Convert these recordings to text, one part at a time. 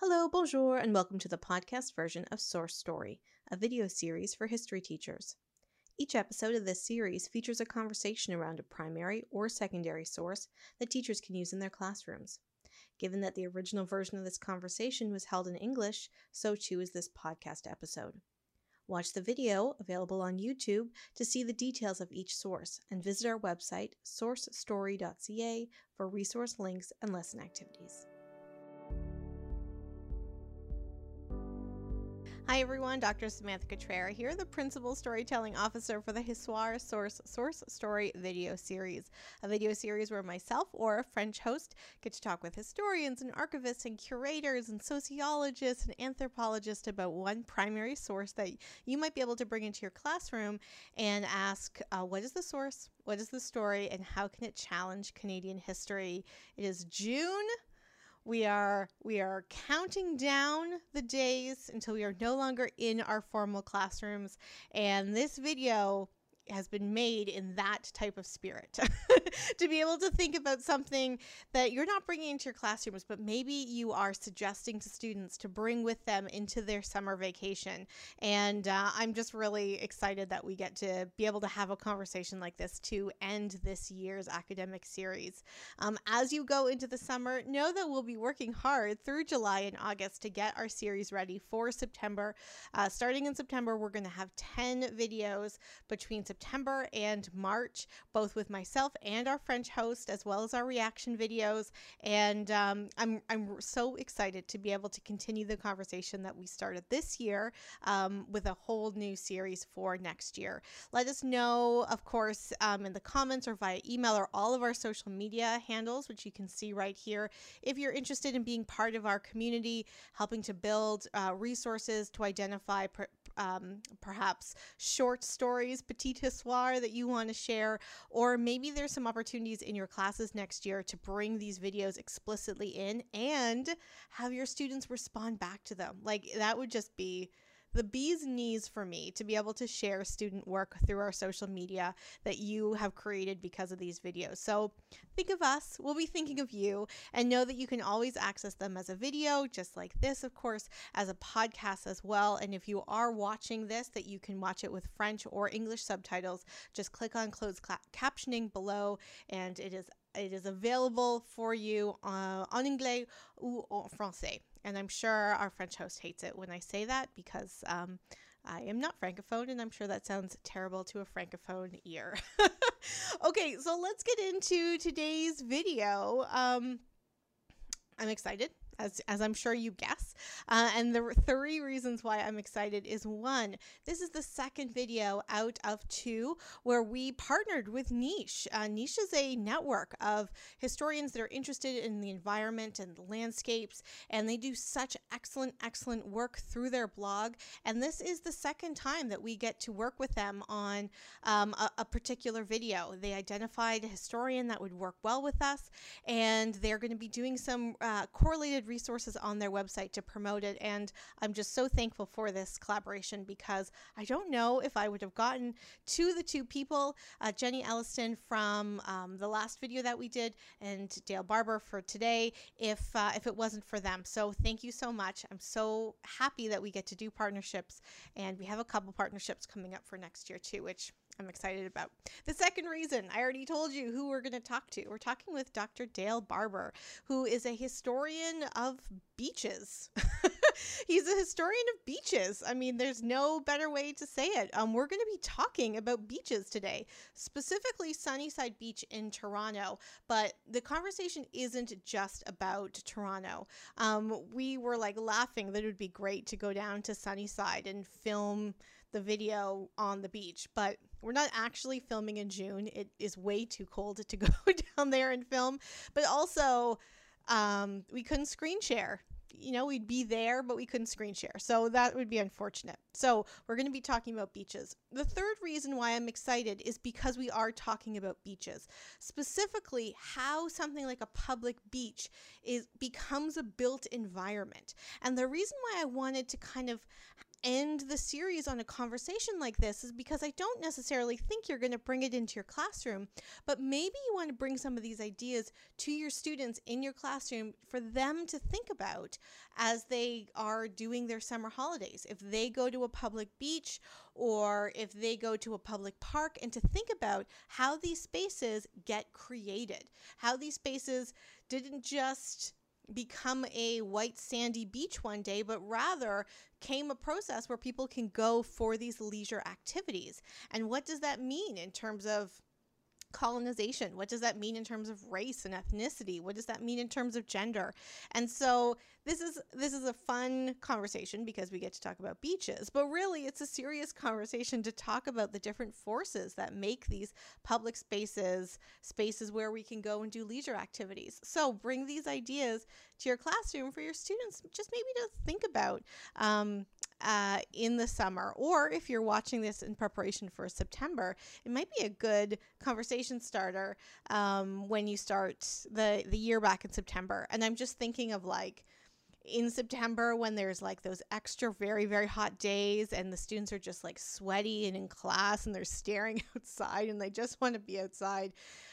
Hello, bonjour, and welcome to the podcast version of Source Story, a video series for history teachers. Each episode of this series features a conversation around a primary or secondary source that teachers can use in their classrooms. Given that the original version of this conversation was held in English, so too is this podcast episode. Watch the video available on YouTube to see the details of each source and visit our website, sourcestory.ca, for resource links and lesson activities. Hi everyone, Dr. Samantha Cutrara here, the Principal Storytelling Officer for the Histoire Source Source Story video series, a video series where myself or a French host get to talk with historians and archivists and curators and sociologists and anthropologists about one primary source that you might be able to bring into your classroom and ask, uh, what is the source, what is the story, and how can it challenge Canadian history? It is June we are we are counting down the days until we are no longer in our formal classrooms. And this video has been made in that type of spirit. To be able to think about something that you're not bringing into your classrooms but maybe you are suggesting to students to bring with them into their summer vacation. And uh, i'm just really excited that we get to be able to have a conversation like this to end this year's academic series. Um, as you go into the summer know that we'll be working hard through july and august to get our series ready for september. Uh, starting in september we're going to have 10 videos between september September and March, both with myself and our French host, as well as our reaction videos. And um, I'm, I'm so excited to be able to continue the conversation that we started this year um, with a whole new series for next year. Let us know, of course, um, in the comments or via email or all of our social media handles, which you can see right here, if you're interested in being part of our community, helping to build uh, resources to identify um, perhaps short stories, petite histoire that you want to share, or maybe there's some opportunities in your classes next year to bring these videos explicitly in and have your students respond back to them. Like that would just be the bee's knees for me to be able to share student work through our social media that you have created because of these videos. So think of us, we'll be thinking of you, and know that you can always access them as a video, just like this, of course, as a podcast as well. And if you are watching this, that you can watch it with French or English subtitles, just click on closed captioning below, and it is it is available for you uh, en anglais ou en français. And I'm sure our French host hates it when I say that because um, I am not francophone, and I'm sure that sounds terrible to a francophone ear. okay, so let's get into today's video. Um, I'm excited as, as I'm sure you guess. Uh, and the three reasons why I'm excited is one, this is the second video out of two where we partnered with Niche. Uh, Niche is a network of historians that are interested in the environment and the landscapes, and they do such excellent, excellent work through their blog. And this is the second time that we get to work with them on um, a, a particular video. They identified a historian that would work well with us, and they're going to be doing some uh, correlated resources on their website to promote it. And I'm just so thankful for this collaboration because I don't know if I would have gotten to the two people, uh, Jenny Elliston from um, the last video that we did and Dale Barbour for today, if, uh, if it wasn't for them. So thank you so much. I'm so happy that we get to do partnerships and we have a couple partnerships coming up for next year too, which I'm excited about. The second reason, I already told you who we're going to talk to. We're talking with Dr. Dale Barbour, who is a historian of beaches. He's a historian of beaches. I mean, there's no better way to say it. Um, we're going to be talking about beaches today, specifically Sunnyside Beach in Toronto. But the conversation isn't just about Toronto. Um, we were like laughing that it would be great to go down to Sunnyside and film the video on the beach, but we're not actually filming in June. It is way too cold to go down there and film. But also, um, we couldn't screen share you know, we'd be there, but we couldn't screen share. So that would be unfortunate. So we're going to be talking about beaches. The third reason why I'm excited is because we are talking about beaches, specifically how something like a public beach is becomes a built environment. And the reason why I wanted to kind of end the series on a conversation like this is because I don't necessarily think you're going to bring it into your classroom, but maybe you want to bring some of these ideas to your students in your classroom for them to think about as they are doing their summer holidays. If they go to a public beach or if they go to a public park, and to think about how these spaces get created, how these spaces didn't just become a white sandy beach one day, but rather came a process where people can go for these leisure activities. And what does that mean in terms of colonization? What does that mean in terms of race and ethnicity? What does that mean in terms of gender? And so this is this is a fun conversation because we get to talk about beaches, but really it's a serious conversation to talk about the different forces that make these public spaces spaces where we can go and do leisure activities. So bring these ideas to your classroom for your students, just maybe to think about. Um, uh, in the summer, or if you're watching this in preparation for September, it might be a good conversation starter um, when you start the the year back in September. And I'm just thinking of like in September when there's like those extra very very hot days and the students are just like sweaty and in class and they're staring outside and they just want to be outside.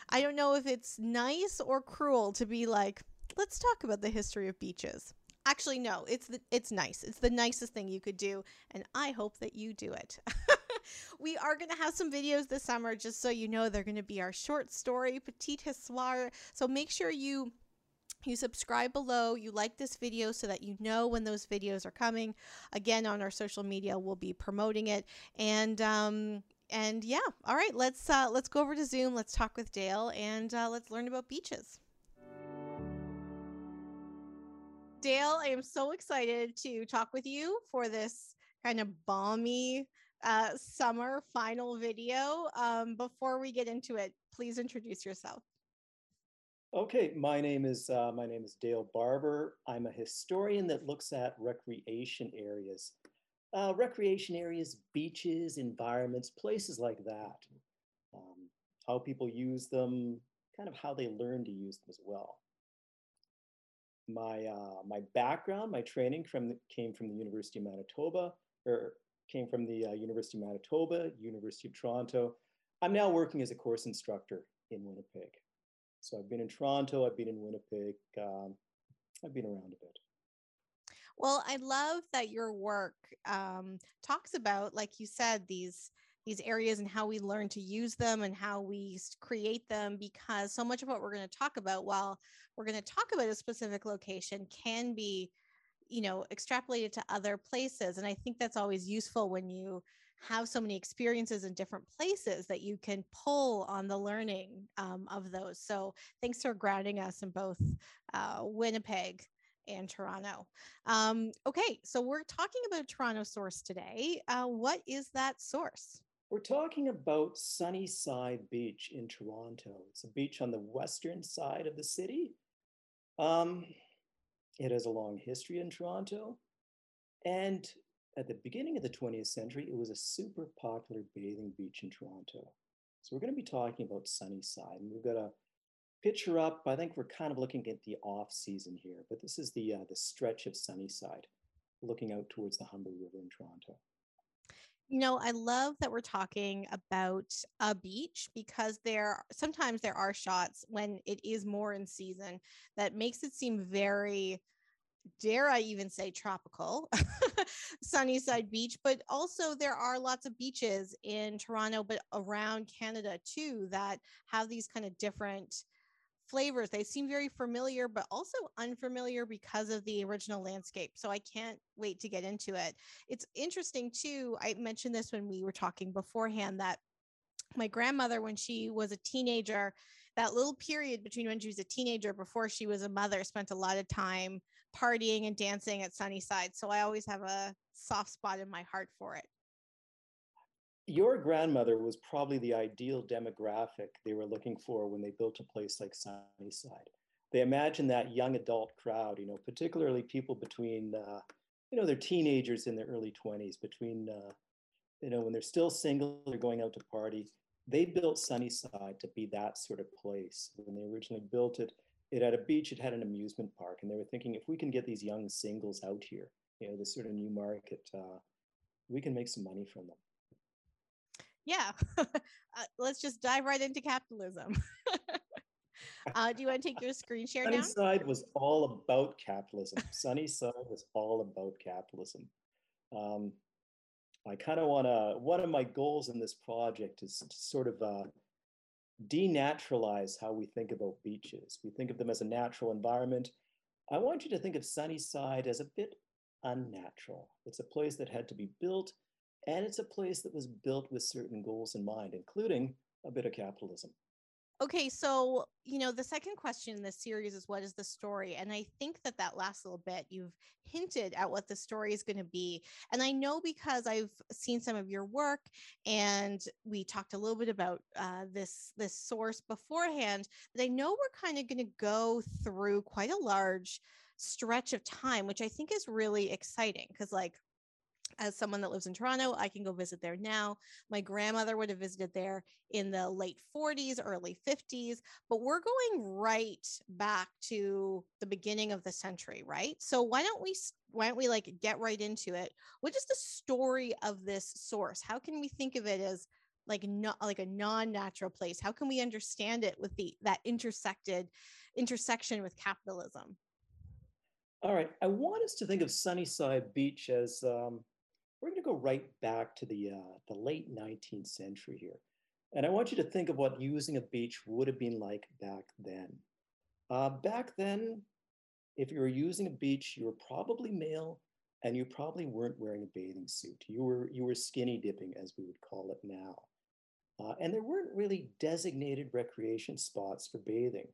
I don't know if it's nice or cruel to be like let's talk about the history of beaches. Actually no, it's the, it's nice. It's the nicest thing you could do and I hope that you do it. we are going to have some videos this summer just so you know they're going to be our short story petite histoire. So make sure you you subscribe below, you like this video so that you know when those videos are coming. Again, on our social media, we'll be promoting it. And um, and yeah, all right, let's uh, let's go over to Zoom. Let's talk with Dale and uh, let's learn about beaches. Dale, I am so excited to talk with you for this kind of balmy uh, summer final video. Um, before we get into it, please introduce yourself. Okay, my name is uh, my name is Dale Barbour. I'm a historian that looks at recreation areas, uh, recreation areas, beaches, environments, places like that. Um, how people use them, kind of how they learn to use them as well. My uh, my background, my training from came from the University of Manitoba, or came from the uh, University of Manitoba, University of Toronto. I'm now working as a course instructor in Winnipeg. So I've been in Toronto, I've been in Winnipeg, um, I've been around a bit. Well, I love that your work um, talks about, like you said, these these areas and how we learn to use them and how we create them because so much of what we're going to talk about while we're going to talk about a specific location can be you know extrapolated to other places and i think that's always useful when you have so many experiences in different places that you can pull on the learning um, of those. So thanks for grounding us in both uh, Winnipeg and Toronto. Um, okay, so we're talking about a Toronto source today. Uh, what is that source? We're talking about Sunnyside Beach in Toronto. It's a beach on the western side of the city. Um, it has a long history in Toronto. And at the beginning of the 20th century, it was a super popular bathing beach in Toronto. So we're going to be talking about Sunnyside, and we've got a picture up. I think we're kind of looking at the off season here, but this is the uh, the stretch of Sunnyside, looking out towards the Humber River in Toronto. You know, I love that we're talking about a beach because there sometimes there are shots when it is more in season that makes it seem very dare I even say tropical, Sunnyside Beach, but also there are lots of beaches in Toronto, but around Canada too, that have these kind of different flavors. They seem very familiar, but also unfamiliar because of the original landscape. So I can't wait to get into it. It's interesting too. I mentioned this when we were talking beforehand that my grandmother, when she was a teenager, that little period between when she was a teenager before she was a mother spent a lot of time partying and dancing at Sunnyside. So I always have a soft spot in my heart for it. Your grandmother was probably the ideal demographic they were looking for when they built a place like Sunnyside. They imagined that young adult crowd, you know, particularly people between, uh, you know, they're teenagers in their early 20s, between, uh, you know, when they're still single, they're going out to party. They built Sunnyside to be that sort of place. When they originally built it, it had a beach, it had an amusement park, and they were thinking if we can get these young singles out here, you know, this sort of new market, uh, we can make some money from them. Yeah. uh, let's just dive right into capitalism. uh, do you want to take your screen share down? Sunnyside was all about capitalism. Sunnyside was all about capitalism. Um, I kind of want to, one of my goals in this project is to sort of uh, denaturalize how we think about beaches. We think of them as a natural environment. I want you to think of Sunnyside as a bit unnatural. It's a place that had to be built, and it's a place that was built with certain goals in mind, including a bit of capitalism. Okay, so you know the second question in this series is what is the story, and I think that that last little bit you've hinted at what the story is going to be, and I know because I've seen some of your work, and we talked a little bit about uh, this this source beforehand. That I know we're kind of going to go through quite a large stretch of time, which I think is really exciting because like as someone that lives in Toronto, I can go visit there now. My grandmother would have visited there in the late 40s, early 50s, but we're going right back to the beginning of the century, right? So why don't we why don't we like get right into it? What is the story of this source? How can we think of it as like not like a non-natural place? How can we understand it with the that intersected intersection with capitalism? All right, I want us to think of Sunnyside Beach as um, we're going to go right back to the, uh, the late 19th century here. And I want you to think of what using a beach would have been like back then. Uh, back then, if you were using a beach, you were probably male and you probably weren't wearing a bathing suit. You were, you were skinny dipping, as we would call it now. Uh, and there weren't really designated recreation spots for bathing.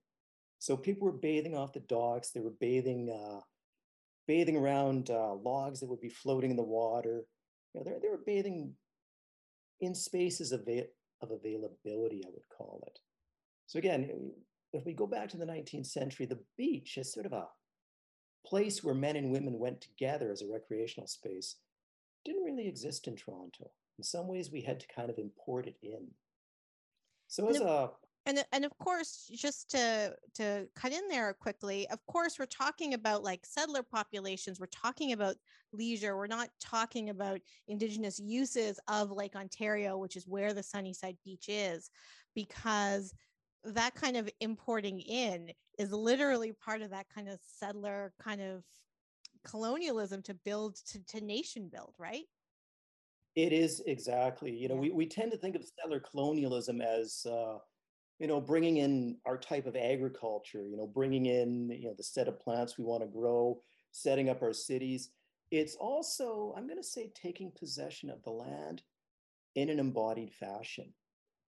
So people were bathing off the docks, they were bathing, uh, bathing around uh, logs that would be floating in the water. You know, they they were bathing in spaces of, of availability, I would call it. So again, if we go back to the 19th century, the beach is sort of a place where men and women went together as a recreational space. Didn't really exist in Toronto. In some ways, we had to kind of import it in. So as a and and of course just to to cut in there quickly of course we're talking about like settler populations we're talking about leisure we're not talking about indigenous uses of lake ontario which is where the sunnyside beach is because that kind of importing in is literally part of that kind of settler kind of colonialism to build to, to nation build right? It is exactly you know we, we tend to think of settler colonialism as uh, you know, bringing in our type of agriculture, you know, bringing in, you know, the set of plants we want to grow, setting up our cities. It's also, I'm going to say, taking possession of the land in an embodied fashion.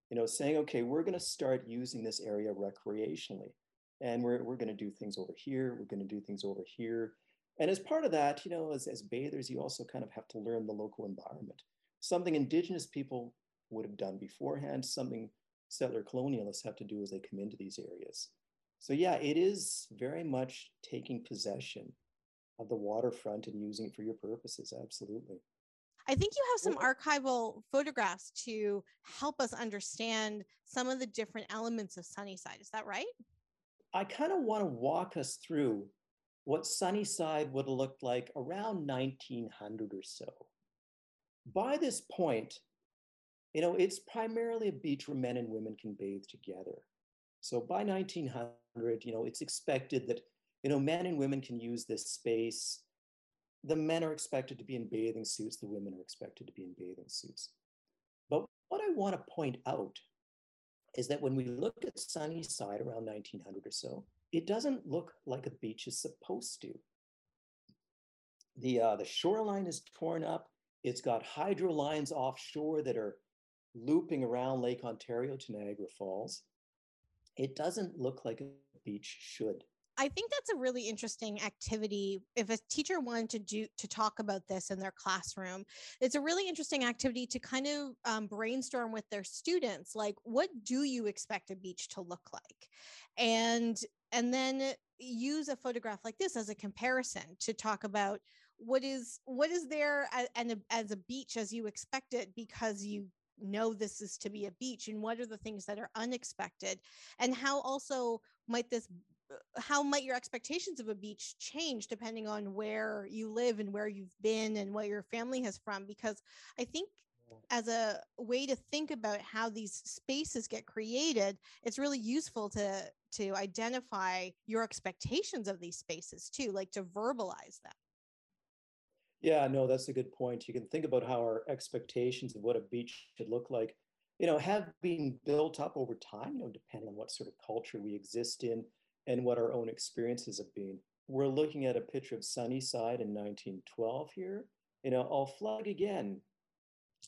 You know, saying, okay, we're going to start using this area recreationally. And we're, we're going to do things over here. We're going to do things over here. And as part of that, you know, as, as bathers, you also kind of have to learn the local environment. Something indigenous people would have done beforehand, something settler colonialists have to do as they come into these areas. So yeah, it is very much taking possession of the waterfront and using it for your purposes. Absolutely. I think you have some archival photographs to help us understand some of the different elements of Sunnyside. Is that right? I kind of want to walk us through what Sunnyside would have looked like around 1900 or so. By this point, you know, it's primarily a beach where men and women can bathe together. So by 1900, you know, it's expected that, you know, men and women can use this space. The men are expected to be in bathing suits, the women are expected to be in bathing suits. But what I want to point out is that when we look at Sunnyside around 1900 or so, it doesn't look like a beach is supposed to. The, uh, the shoreline is torn up. It's got hydro lines offshore that are looping around Lake Ontario to Niagara Falls. It doesn't look like a beach should. I think that's a really interesting activity. If a teacher wanted to do to talk about this in their classroom, it's a really interesting activity to kind of um, brainstorm with their students. Like, what do you expect a beach to look like? And and then use a photograph like this as a comparison to talk about what is what is there and as a beach as you expect it because you know this is to be a beach and what are the things that are unexpected? And how also might this how might your expectations of a beach change depending on where you live and where you've been and what your family has from? Because i think as a way to think about how these spaces get created it's really useful to to identify your expectations of these spaces too like to verbalize them yeah no that's a good point you can think about how our expectations of what a beach should look like you know have been built up over time you know depending on what sort of culture we exist in and what our own experiences have been we're looking at a picture of sunnyside in 1912 here you know i'll flag again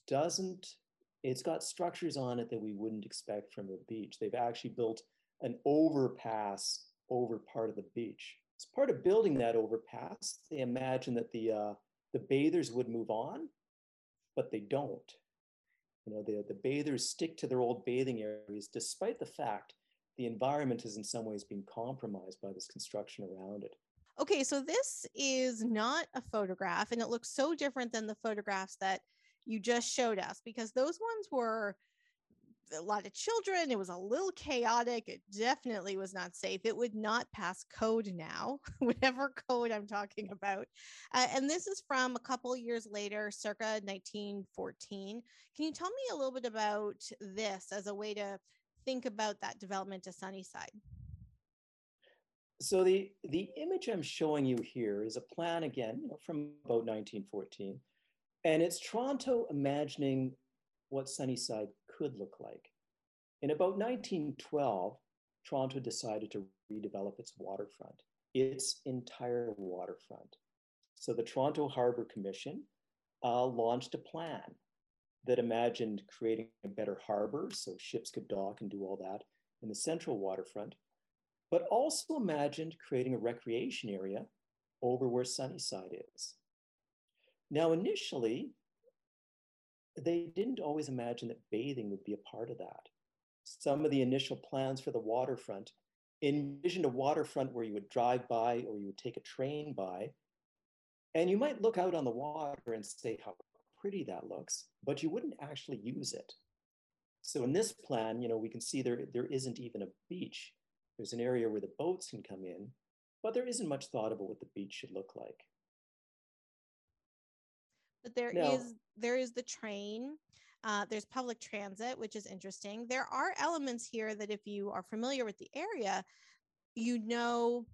doesn't it's got structures on it that we wouldn't expect from a beach. They've actually built an overpass over part of the beach. As part of building that overpass, they imagine that the uh, the bathers would move on, but they don't. You know, the, the bathers stick to their old bathing areas, despite the fact the environment has in some ways been compromised by this construction around it. Okay, so this is not a photograph, and it looks so different than the photographs that you just showed us because those ones were a lot of children. It was a little chaotic. It definitely was not safe. It would not pass code now, whatever code I'm talking about. Uh, and this is from a couple years later, circa 1914. Can you tell me a little bit about this as a way to think about that development to Sunnyside? So the the image I'm showing you here is a plan again you know, from about 1914 and it's Toronto imagining what Sunnyside could look like. In about 1912, Toronto decided to redevelop its waterfront, its entire waterfront. So the Toronto Harbor Commission uh, launched a plan that imagined creating a better harbor so ships could dock and do all that in the central waterfront, but also imagined creating a recreation area over where Sunnyside is. Now, initially, they didn't always imagine that bathing would be a part of that. Some of the initial plans for the waterfront envisioned a waterfront where you would drive by or you would take a train by, and you might look out on the water and say how pretty that looks, but you wouldn't actually use it. So in this plan, you know, we can see there, there isn't even a beach. There's an area where the boats can come in, but there isn't much thought about what the beach should look like but there no. is there is the train uh, there's public transit which is interesting. There are elements here that if you are familiar with the area you know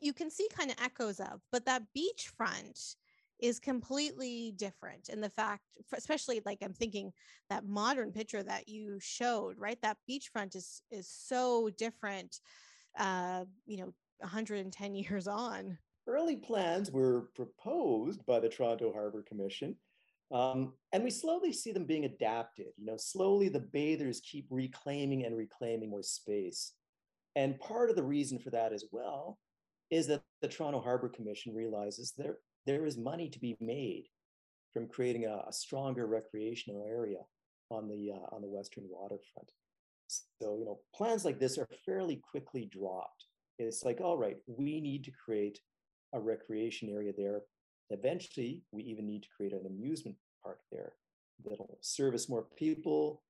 you can see kind of echoes of but that beachfront is completely different in the fact especially like i'm thinking that modern picture that you showed right? That beachfront is is so different uh you know 110 years on early plans were proposed by the Toronto Harbor Commission, um, and we slowly see them being adapted. You know, slowly the bathers keep reclaiming and reclaiming more space. And part of the reason for that as well is that the Toronto Harbor Commission realizes there, there is money to be made from creating a, a stronger recreational area on the, uh, on the Western waterfront. So, you know, plans like this are fairly quickly dropped. It's like, all right, we need to create a recreation area there. Eventually, we even need to create an amusement park there that'll service more people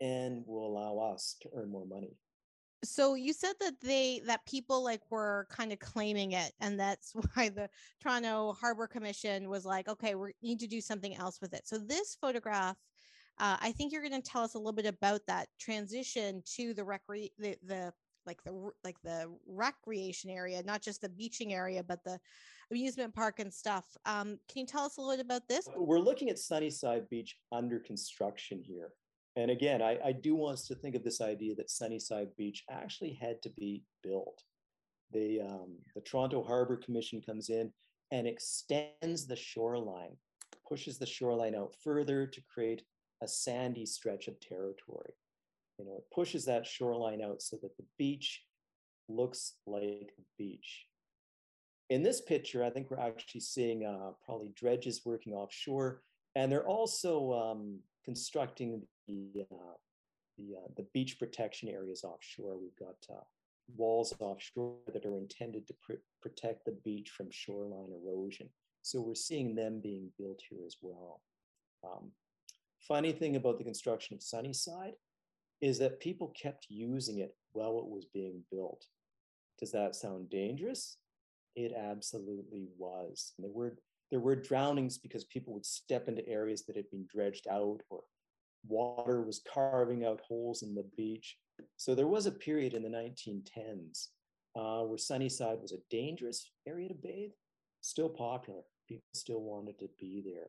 and will allow us to earn more money. So you said that they that people like were kind of claiming it, and that's why the Toronto Harbor Commission was like, okay, we need to do something else with it. So this photograph uh, I think you're going to tell us a little bit about that transition to the recre the, the like the like the recreation area, not just the beaching area, but the amusement park and stuff. Um, can you tell us a little bit about this? We're looking at Sunnyside Beach under construction here. And again, I, I do want us to think of this idea that Sunnyside Beach actually had to be built. The, um, the Toronto Harbor Commission comes in and extends the shoreline, pushes the shoreline out further to create a sandy stretch of territory you know, it pushes that shoreline out so that the beach looks like a beach. In this picture, I think we're actually seeing uh, probably dredges working offshore, and they're also um, constructing the uh, the, uh, the beach protection areas offshore. We've got uh, walls offshore that are intended to pr- protect the beach from shoreline erosion. So we're seeing them being built here as well. Um, funny thing about the construction of Sunnyside is that people kept using it while it was being built. Does that sound dangerous? It absolutely was. And there were there were drownings because people would step into areas that had been dredged out or water was carving out holes in the beach. So there was a period in the 1910s uh, where Sunnyside was a dangerous area to bathe, still popular. People still wanted to be there.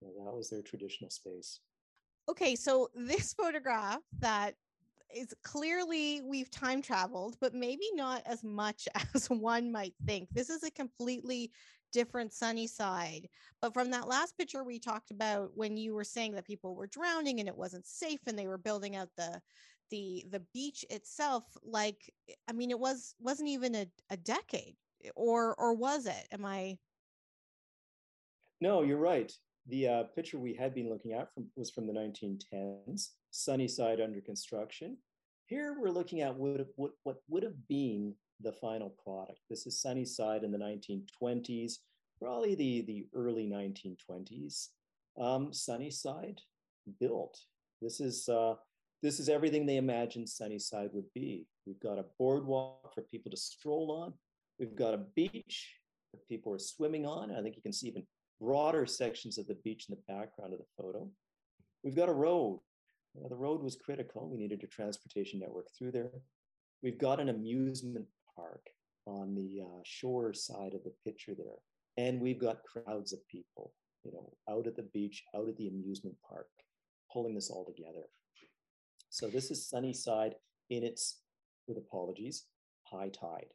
You know, that was their traditional space. Okay, so this photograph that is clearly we've time traveled, but maybe not as much as one might think. This is a completely different sunny side. But from that last picture we talked about when you were saying that people were drowning and it wasn't safe and they were building out the the the beach itself like eh, i mean it was wasn't even a, a decade eh, or or was it am i no you're right the uh, picture we had been looking at from, was from the 1910s, Sunnyside under construction. Here we're looking at what, what, what would have been the final product. This is Sunnyside in the 1920s, probably the, the early 1920s. Um, Sunnyside built. This is, uh, this is everything they imagined Sunnyside would be. We've got a boardwalk for people to stroll on. We've got a beach that people are swimming on. I think you can see even broader sections of the beach in the background of the photo. We've got a road. the road was critical. We needed a transportation network through there. We've got an amusement park on the uh, shore side of the picture there. And we've got crowds of people, you know, out at the beach, out at the amusement park, pulling this all together. So this is Sunnyside in its, with apologies, high tide.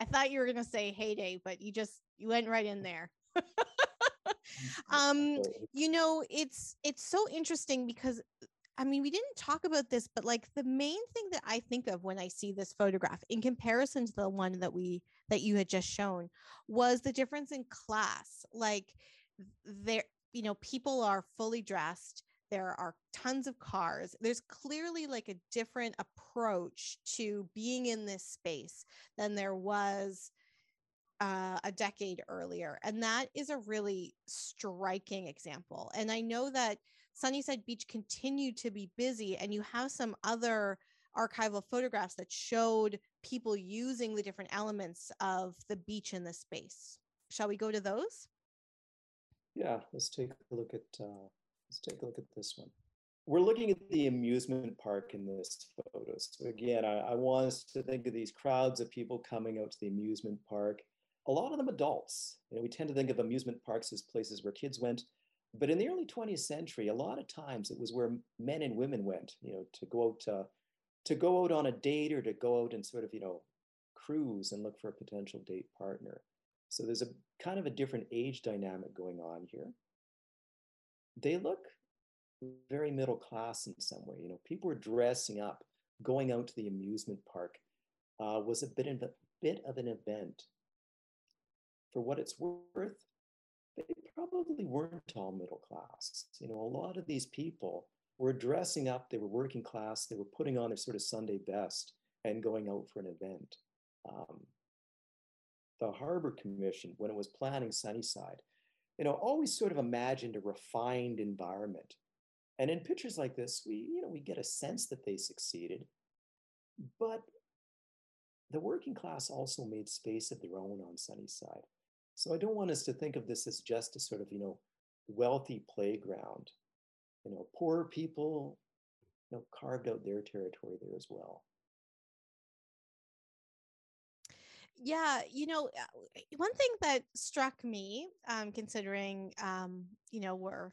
I thought you were going to say heyday, but you just you went right in there. um, you know, it's it's so interesting because I mean, we didn't talk about this, but like the main thing that I think of when I see this photograph in comparison to the one that we that you had just shown was the difference in class. Like there, you know, people are fully dressed there are tons of cars there's clearly like a different approach to being in this space than there was uh, a decade earlier and that is a really striking example and i know that sunnyside beach continued to be busy and you have some other archival photographs that showed people using the different elements of the beach in the space shall we go to those yeah let's take a look at uh Let's take a look at this one. We're looking at the amusement park in this photo. So again, I, I want us to think of these crowds of people coming out to the amusement park. A lot of them adults. You know, we tend to think of amusement parks as places where kids went, but in the early 20th century, a lot of times it was where men and women went. You know, to go out to, to go out on a date or to go out and sort of you know cruise and look for a potential date partner. So there's a kind of a different age dynamic going on here they look very middle class in some way. You know, people were dressing up, going out to the amusement park uh, was a bit of a bit of an event. For what it's worth, they probably weren't all middle class. You know, a lot of these people were dressing up. They were working class. They were putting on their sort of Sunday best and going out for an event. Um, the Harbor Commission, when it was planning Sunnyside, you know, always sort of imagined a refined environment. And in pictures like this, we, you know, we get a sense that they succeeded. But the working class also made space of their own on Sunnyside. So I don't want us to think of this as just a sort of, you know, wealthy playground. You know, poor people, you know, carved out their territory there as well. Yeah, you know, uh, one thing that struck me, um, considering, um, you know, we're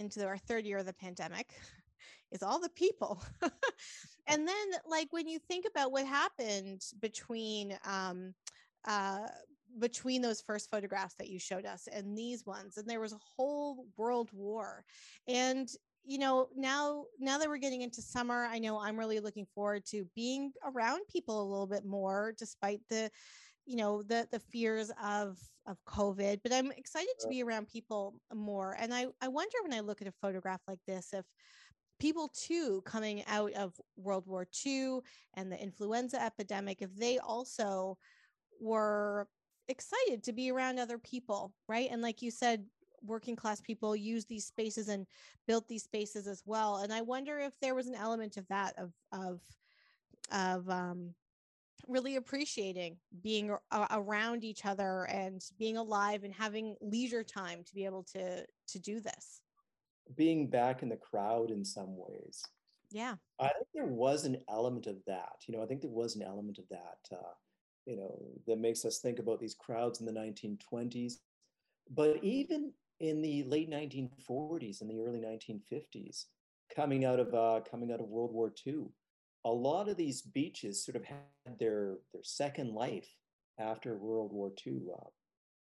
into our third year of the pandemic, is all the people. and then, like, when you think about what happened between, um, uh, between those first photographs that you showed us and these ones, and there was a whole world war, and you know now now that we're getting into summer i know i'm really looking forward to being around people a little bit more despite the you know the the fears of of covid but i'm excited to be around people more. And i i wonder when i look at a photograph like this if people too coming out of world war ii and the influenza epidemic if they also were excited to be around other people right? And like you said working class people use these spaces and built these spaces as well. And i wonder if there was an element of that of of of um really appreciating being a- around each other and being alive and having leisure time to be able to to do this. Being back in the crowd in some ways. Yeah. I think there was an element of that you know i think there was an element of that uh, you know that makes us think about these crowds in the 1920s but even in the late 1940s and the early 1950s coming out of uh, coming out of world war ii a lot of these beaches sort of had their their second life after World War II. Uh,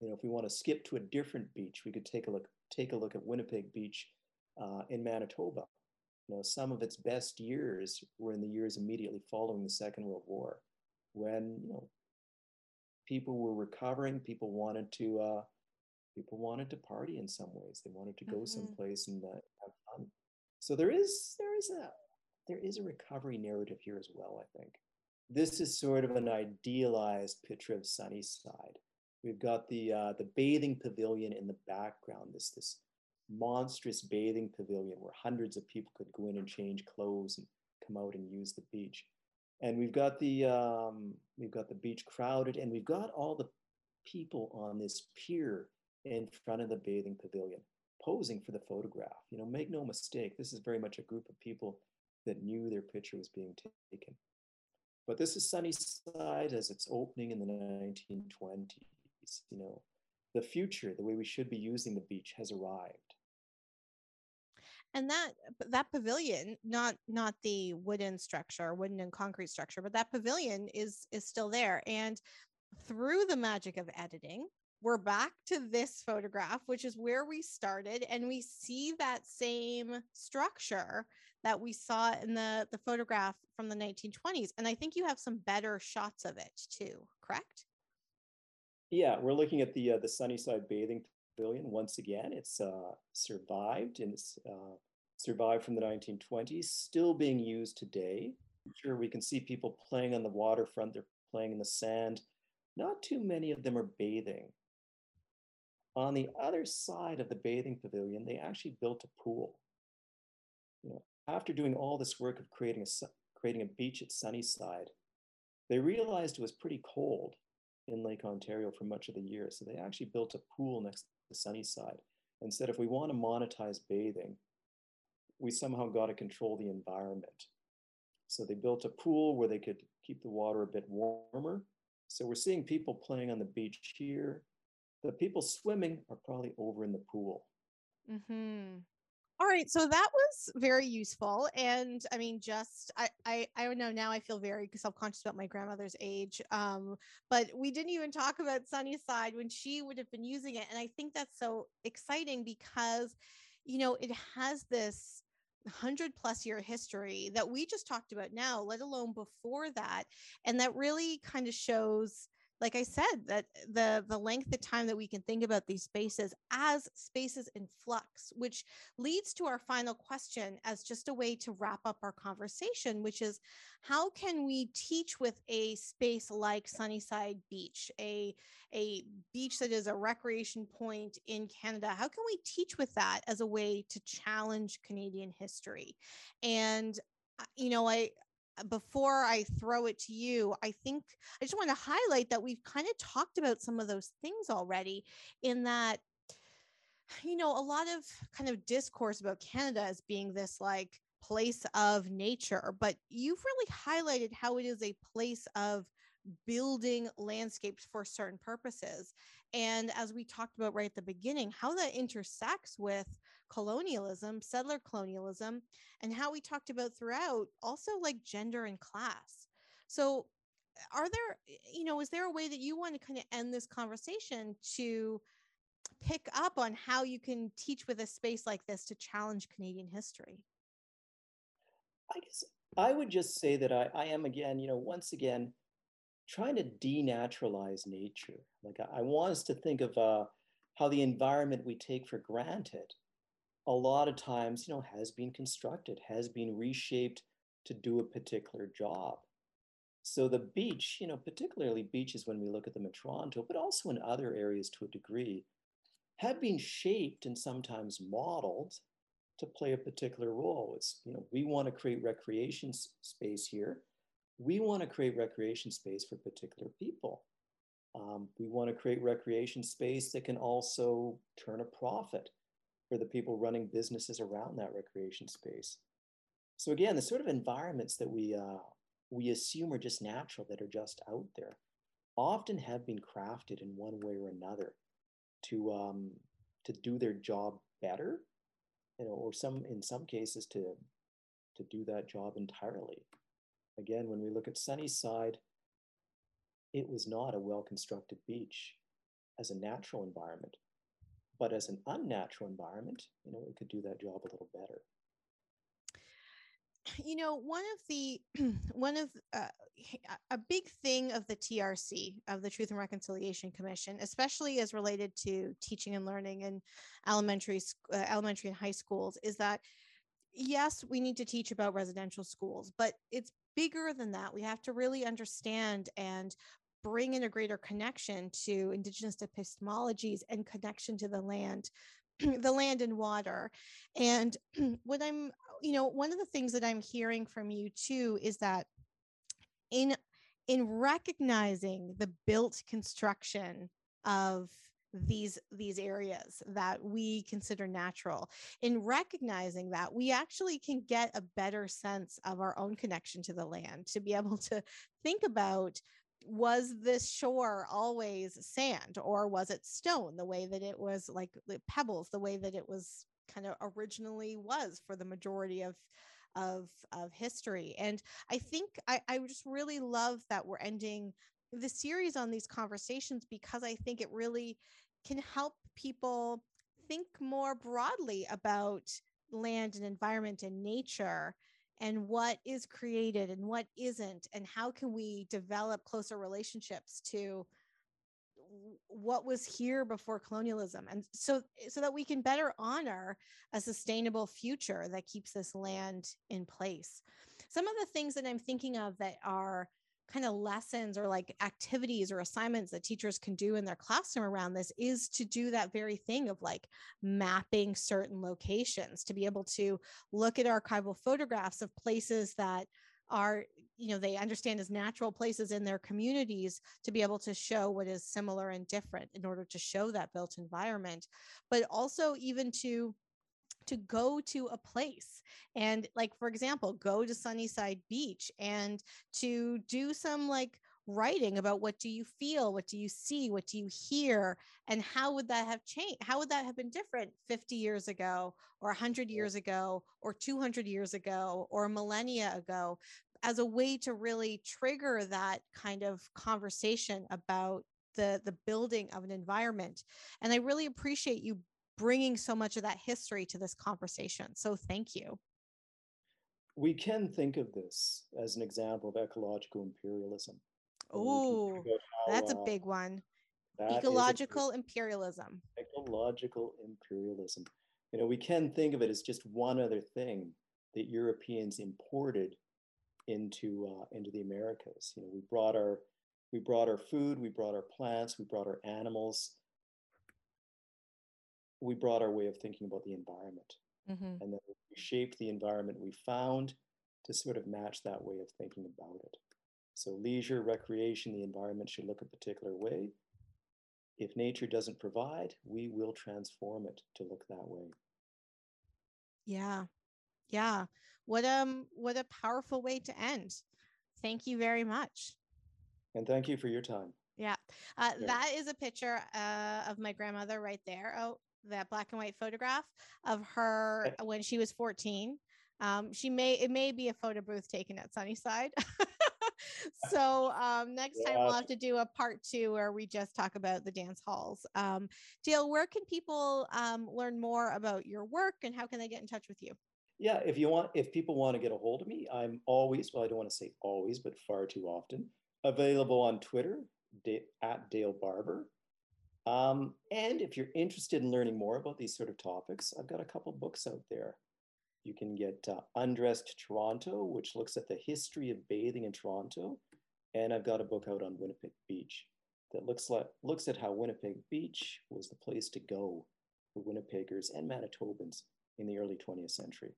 you know, if we want to skip to a different beach, we could take a look take a look at Winnipeg Beach uh, in Manitoba. You know, some of its best years were in the years immediately following the Second World War, when you know people were recovering, people wanted to uh, people wanted to party in some ways. They wanted to go mm-hmm. someplace and uh, have fun. So there is there is a there is a recovery narrative here as well, I think. This is sort of an idealized picture of Sunnyside. We've got the uh, the bathing pavilion in the background, this this monstrous bathing pavilion where hundreds of people could go in and change clothes and come out and use the beach. And we've got the um, we've got the beach crowded, and we've got all the people on this pier in front of the bathing pavilion posing for the photograph. You know, make no mistake, this is very much a group of people that knew their picture was being taken. But this is Sunnyside as it's opening in the 1920s. You know, the future, the way we should be using the beach, has arrived. And that that pavilion, not not the wooden structure, wooden and concrete structure, but that pavilion is is still there. And through the magic of editing, we're back to this photograph, which is where we started, and we see that same structure that we saw in the, the photograph from the 1920s. And I think you have some better shots of it too, correct? Yeah, we're looking at the uh, the Sunnyside Bathing Pavilion once again. It's uh, survived and it's uh, survived from the 1920s, still being used today. Sure, we can see people playing on the waterfront. They're playing in the sand. Not too many of them are bathing. On the other side of the bathing pavilion, they actually built a pool. You know, after doing all this work of creating a, creating a beach at Sunnyside, they realized it was pretty cold in Lake Ontario for much of the year. So they actually built a pool next to Sunnyside and said, if we want to monetize bathing, we somehow got to control the environment. So they built a pool where they could keep the water a bit warmer. So we're seeing people playing on the beach here. The people swimming are probably over in the pool. Mm-hmm. All right, so that was very useful, and I mean, just I I I don't know now. I feel very self conscious about my grandmother's age, um, but we didn't even talk about Sunnyside when she would have been using it, and I think that's so exciting because, you know, it has this hundred plus year history that we just talked about now, let alone before that, and that really kind of shows like I said, that the the length of time that we can think about these spaces as spaces in flux, which leads to our final question as just a way to wrap up our conversation, which is how can we teach with a space like Sunnyside Beach, a a beach that is a recreation point in Canada? How can we teach with that as a way to challenge Canadian history? And uh, you know, I Uh, before I throw it to you, I think I just want to highlight that we've kind of talked about some of those things already in that you know, a lot of kind of discourse about Canada as being this like place of nature, but you've really highlighted how it is a place of building landscapes for certain purposes. And as we talked about right at the beginning, how that intersects with colonialism, settler colonialism, and how we talked about throughout also like gender and class. So, are there, you know, is there a way that you want to kind of end this conversation to pick up on how you can teach with a space like this to challenge Canadian history? I guess I would just say that I, I am again, you know, once again, trying to denaturalize nature. Like I, I want us to think of uh, how the environment we take for granted a lot of times, you know, has been constructed, has been reshaped to do a particular job. So the beach, you know, particularly beaches when we look at them in Toronto, but also in other areas to a degree, have been shaped and sometimes modeled to play a particular role. It's, you know, we want to create recreation space here. We want to create recreation space for particular people. Um, we want to create recreation space that can also turn a profit for the people running businesses around that recreation space. So again, the sort of environments that we uh, we assume are just natural, that are just out there, often have been crafted in one way or another to um, to do their job better, you know, or some in some cases to to do that job entirely. Again, when we look at Sunnyside, it was not a well constructed beach as a natural environment. But as an unnatural environment, you know, it could do that job a little better. You know, one of the one of uh, a big thing of the TRC of the Truth and Reconciliation Commission, especially as related to teaching and learning in elementary uh, elementary and high schools, is that yes, we need to teach about residential schools, but it's bigger than that. We have to really understand and bring in a greater connection to indigenous epistemologies and connection to the land the land and water and what i'm you know one of the things that i'm hearing from you too is that in in recognizing the built construction of these these areas that we consider natural in recognizing that we actually can get a better sense of our own connection to the land to be able to think about was this shore always sand or was it stone the way that it was like pebbles the way that it was kind of originally was for the majority of of of history. And i think i i just really love that we're ending the series on these conversations because i think it really can help people think more broadly about land and environment and nature and what is created and what isn't and how can we develop closer relationships to what was here before colonialism and so so that we can better honor a sustainable future that keeps this land in place. Some of the things that i'm thinking of that are kind of lessons or like activities or assignments that teachers can do in their classroom around this is to do that very thing of like mapping certain locations to be able to look at archival photographs of places that are you know they understand as natural places in their communities to be able to show what is similar and different in order to show that built environment. But also even to to go to a place. And like for example go to sunnyside beach and to do some like writing about what do you feel what do you see what do you hear and how would that have changed how would that have been different 50 years ago or 100 years ago or 200 years ago or millennia ago as a way to really trigger that kind of conversation about the the building of an environment. And i really appreciate you bringing so much of that history to this conversation. So thank you. We can think of this as an example of ecological imperialism. Oh, that's a uh, big one. Ecological imperialism. Ecological imperialism. You know, we can think of it as just one other thing that Europeans imported into uh, into the Americas. You know, we brought our we brought our food, we brought our plants, we brought our animals, we brought our way of thinking about the environment. Mm-hmm. And then we shaped the environment we found to sort of match that way of thinking about it. So, leisure, recreation, the environment should look a particular way. If nature doesn't provide, we will transform it to look that way. Yeah. Yeah. What um what a powerful way to end. Thank you very much. And thank you for your time. Yeah. Uh, yeah. That is a picture uh, of my grandmother right there. Oh, that black and white photograph of her when she was 14. Um, she may it may be a photo booth taken at Sunnyside. so um, next yeah. time we'll have to do a part two where we just talk about the dance halls. Um, Dale, where can people um, learn more about your work and how can they get in touch with you? Yeah, if you want, if people want to get a hold of me, I'm always, well, I don't want to say always, but far too often, available on Twitter at Dale Barbour. Um, and if you're interested in learning more about these sort of topics, I've got a couple books out there. You can get uh, Undressed Toronto, which looks at the history of bathing in Toronto. And I've got a book out on Winnipeg Beach that looks, like, looks at how Winnipeg Beach was the place to go for Winnipeggers and Manitobans in the early 20th century.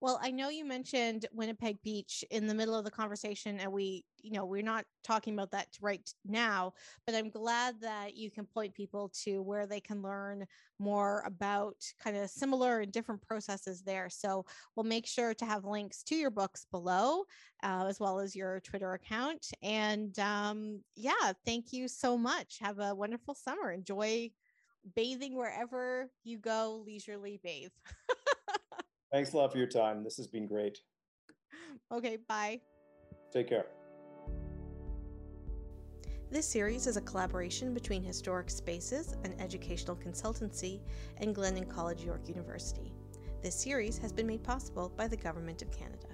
Well, I know you mentioned Winnipeg Beach in the middle of the conversation, and we, you know, we're not talking about that right now, but I'm glad that you can point people to where they can learn more about kind of similar and different processes there. So we'll make sure to have links to your books below, uh, as well as your Twitter account. And um, yeah, thank you so much. Have a wonderful summer. Enjoy bathing wherever you go, leisurely bathe. Thanks a lot for your time. This has been great. Okay, bye. Take care. This series is a collaboration between Historic Spaces, an educational consultancy, and Glendon College York University. This series has been made possible by the Government of Canada.